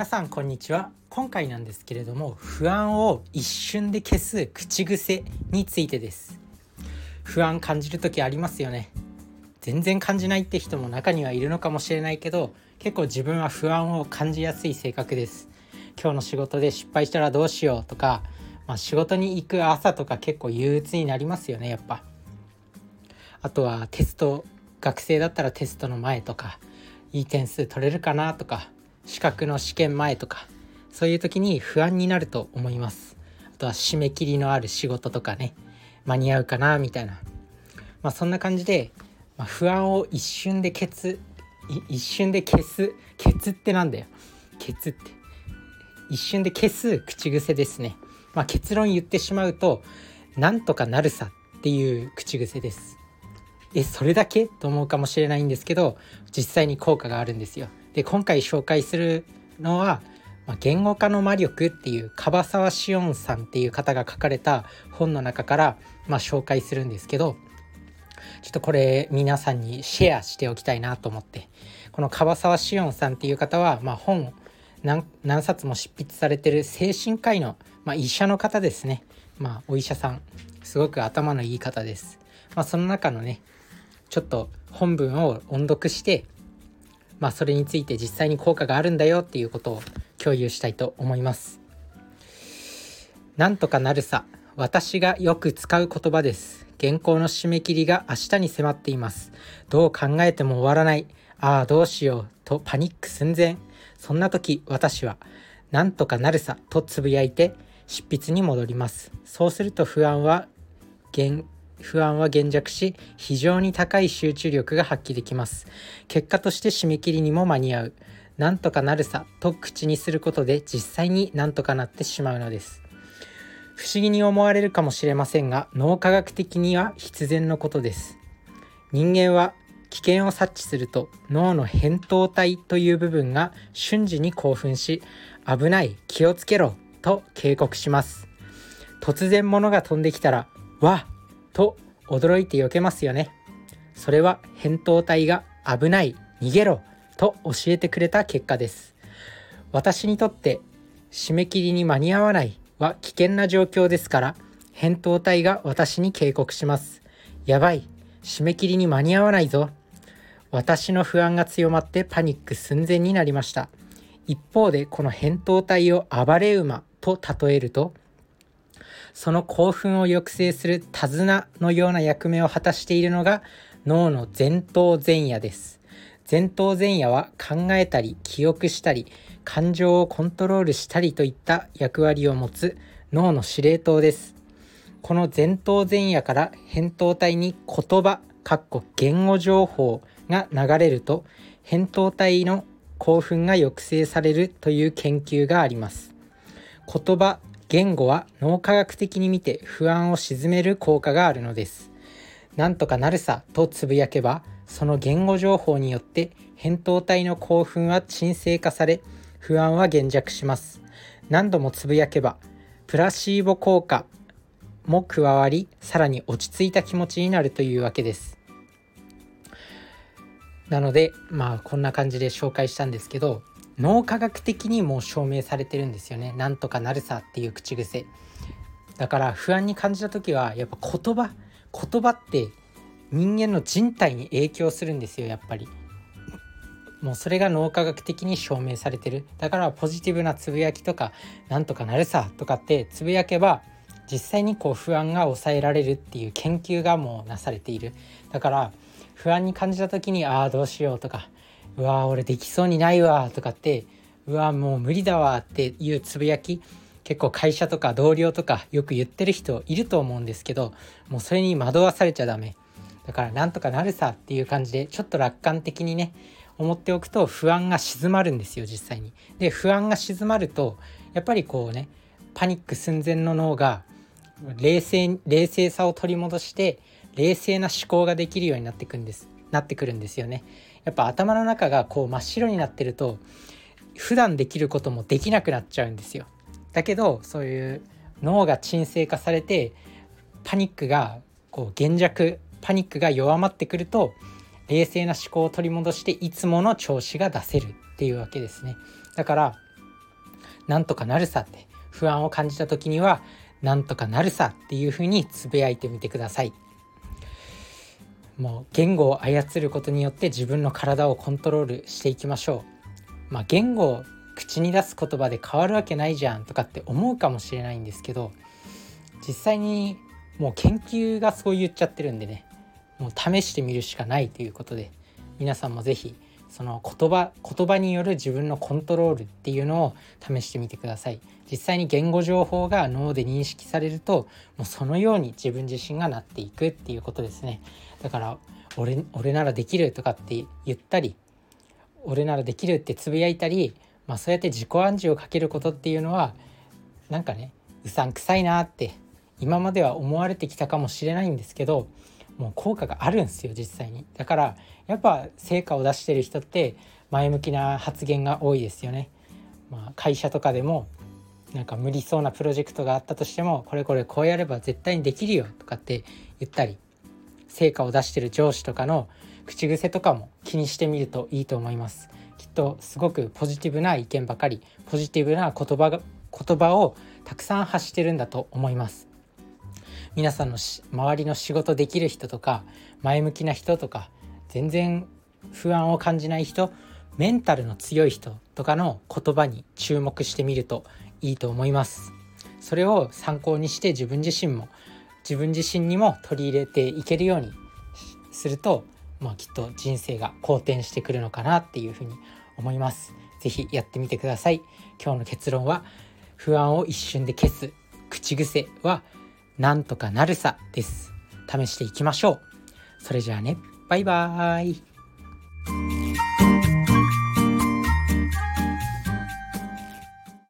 皆さんこんにちは。今回なんですけれども不安を一瞬で消す口癖についてです。不安感じる時ありますよね。全然感じないって人も中にはいるのかもしれないけど結構自分は不安を感じやすい性格です。今日の仕事で失敗したらどうしようとか、まあ、仕事に行く朝とか結構憂鬱になりますよねやっぱ。あとはテスト学生だったらテストの前とかいい点数取れるかなとか資格の試験前とかそういう時に不安になると思います。あとは締め切りのある仕事とかね間に合うかなみたいな。まあそんな感じで、まあ、不安を一瞬で消す一瞬で消す消すってなんだよ。消すって。一瞬で消す口癖ですね。まあ結論言ってしまうとなんとかなるさっていう口癖です。えそれだけ？と思うかもしれないんですけど実際に効果があるんですよ。で今回紹介するのは「まあ、言語化の魔力」っていう樺沢志音さんっていう方が書かれた本の中から、まあ、紹介するんですけどちょっとこれ皆さんにシェアしておきたいなと思ってこの樺沢志音さんっていう方は、まあ、本何何冊も執筆されてる精神科医の、まあ、医者の方ですね、まあ、お医者さんすごく頭のいい方です、まあ、その中のねちょっと本文を音読してまあ、それについて実際に効果があるんだよっていうことを共有したいと思います。なんとかなるさ私がよく使う言葉です。原稿の締め切りが明日に迫っています。どう考えても終わらない。ああ、どうしよう。とパニック寸前。そんな時、私は、なんとかなるさとつぶやいて、執筆に戻ります。そうすると不安は、不安は減弱し非常に高い集中力が発揮できます。結果として締め切りにも間に合う。なんとかなるさと口にすることで実際になんとかなってしまうのです。不思議に思われるかもしれませんが脳科学的には必然のことです。人間は危険を察知すると脳の扁桃体という部分が瞬時に興奮し危ない気をつけろと警告します。突然物が飛んできたらわと驚いて避けますよね。それは扁桃体が危ない逃げろと教えてくれた結果です。私にとって締め切りに間に合わないは危険な状況ですから扁桃体が私に警告します。やばい締め切りに間に合わないぞ。私の不安が強まってパニック寸前になりました。一方でこの扁桃体を暴れ馬と例えるとその興奮を抑制する手綱のような役目を果たしているのが脳の前頭前野です。前頭前野は考えたり記憶したり感情をコントロールしたりといった役割を持つ脳の司令塔です。この前頭前野から扁桃体に言葉、かっこ言語情報が流れると扁桃体の興奮が抑制されるという研究があります。言葉言語は脳科学的に見て不安を鎮める効果があるのです。なんとかなるさとつぶやけば、その言語情報によって扁桃体の興奮は鎮静化され、不安は減弱します。何度もつぶやけば、プラシーボ効果も加わり、さらに落ち着いた気持ちになるというわけです。なので、まあこんな感じで紹介したんですけど、脳科学的にも証明されてるんですよね。なんとかなるさっていう口癖。だから不安に感じた時はやっぱ言葉言葉って人間の人体に影響するんですよやっぱり。もうそれが脳科学的に証明されてる。だからポジティブなつぶやきとかなんとかなるさとかってつぶやけば実際にこう不安が抑えられるっていう研究がもうなされている。だから不安に感じた時にああどうしようとかうわ俺できそうにないわとかってうわもう無理だわっていうつぶやき結構会社とか同僚とかよく言ってる人いると思うんですけどもうそれに惑わされちゃダメだからなんとかなるさっていう感じでちょっと楽観的にね思っておくと不安が静まるんですよ実際に。で不安が静まるとやっぱりこうねパニック寸前の脳が冷静冷静さを取り戻して冷静な思考ができるようになってくんですなってくるんですよね。やっぱ頭の中がこう真っ白になってると普段できることもできなくなっちゃうんですよ。だけどそういう脳が鎮静化されてパニックがこう減弱パニックが弱まってくると冷静な思考を取り戻していつもの調子が出せるっていうわけですね。だからなんとかなるさって不安を感じた時にはなんとかなるさっていうふうにつぶやいてみてくださいもう言語を操ることによって自分の体をコントロールしていきましょう。まあ言語を口に出す言葉で変わるわけないじゃんとかって思うかもしれないんですけど実際にもう研究がそう言っちゃってるんでねもう試してみるしかないということで皆さんも是非その言葉言葉による自分のコントロールっていうのを試してみてください。実際に言語情報が脳で認識されるともうそのように自分自身がなっていくっていうことですね。だから俺俺ならできるとかって言ったり俺ならできるってつぶやいたり、まあ、そうやって自己暗示をかけることっていうのはなんかねうさんくさいなって今までは思われてきたかもしれないんですけどもう効果があるんですよ実際に。だからやっぱ成果を出してる人って前向きな発言が多いですよね、まあ、会社とかでもなんか無理そうなプロジェクトがあったとしてもこれこれこうやれば絶対にできるよとかって言ったり成果を出してる上司とかの口癖とかも気にしてみるといいと思います。きっとすごくポジティブな意見ばかりポジティブな言葉が言葉をたくさん発してるんだと思います。皆さんの周りの仕事できる人とか前向きな人とか全然不安を感じない人メンタルの強い人とかの言葉に注目してみるといいと思います。それを参考にして自分自身も自分自身にも取り入れていけるようにすると、まあ、きっと人生が好転してくるのかなっていうふうに思います。是非やってみてください。今日の結論は不安を一瞬で消す口癖はなんとかなるさです。試していきましょう。それじゃあね。バイバーイ。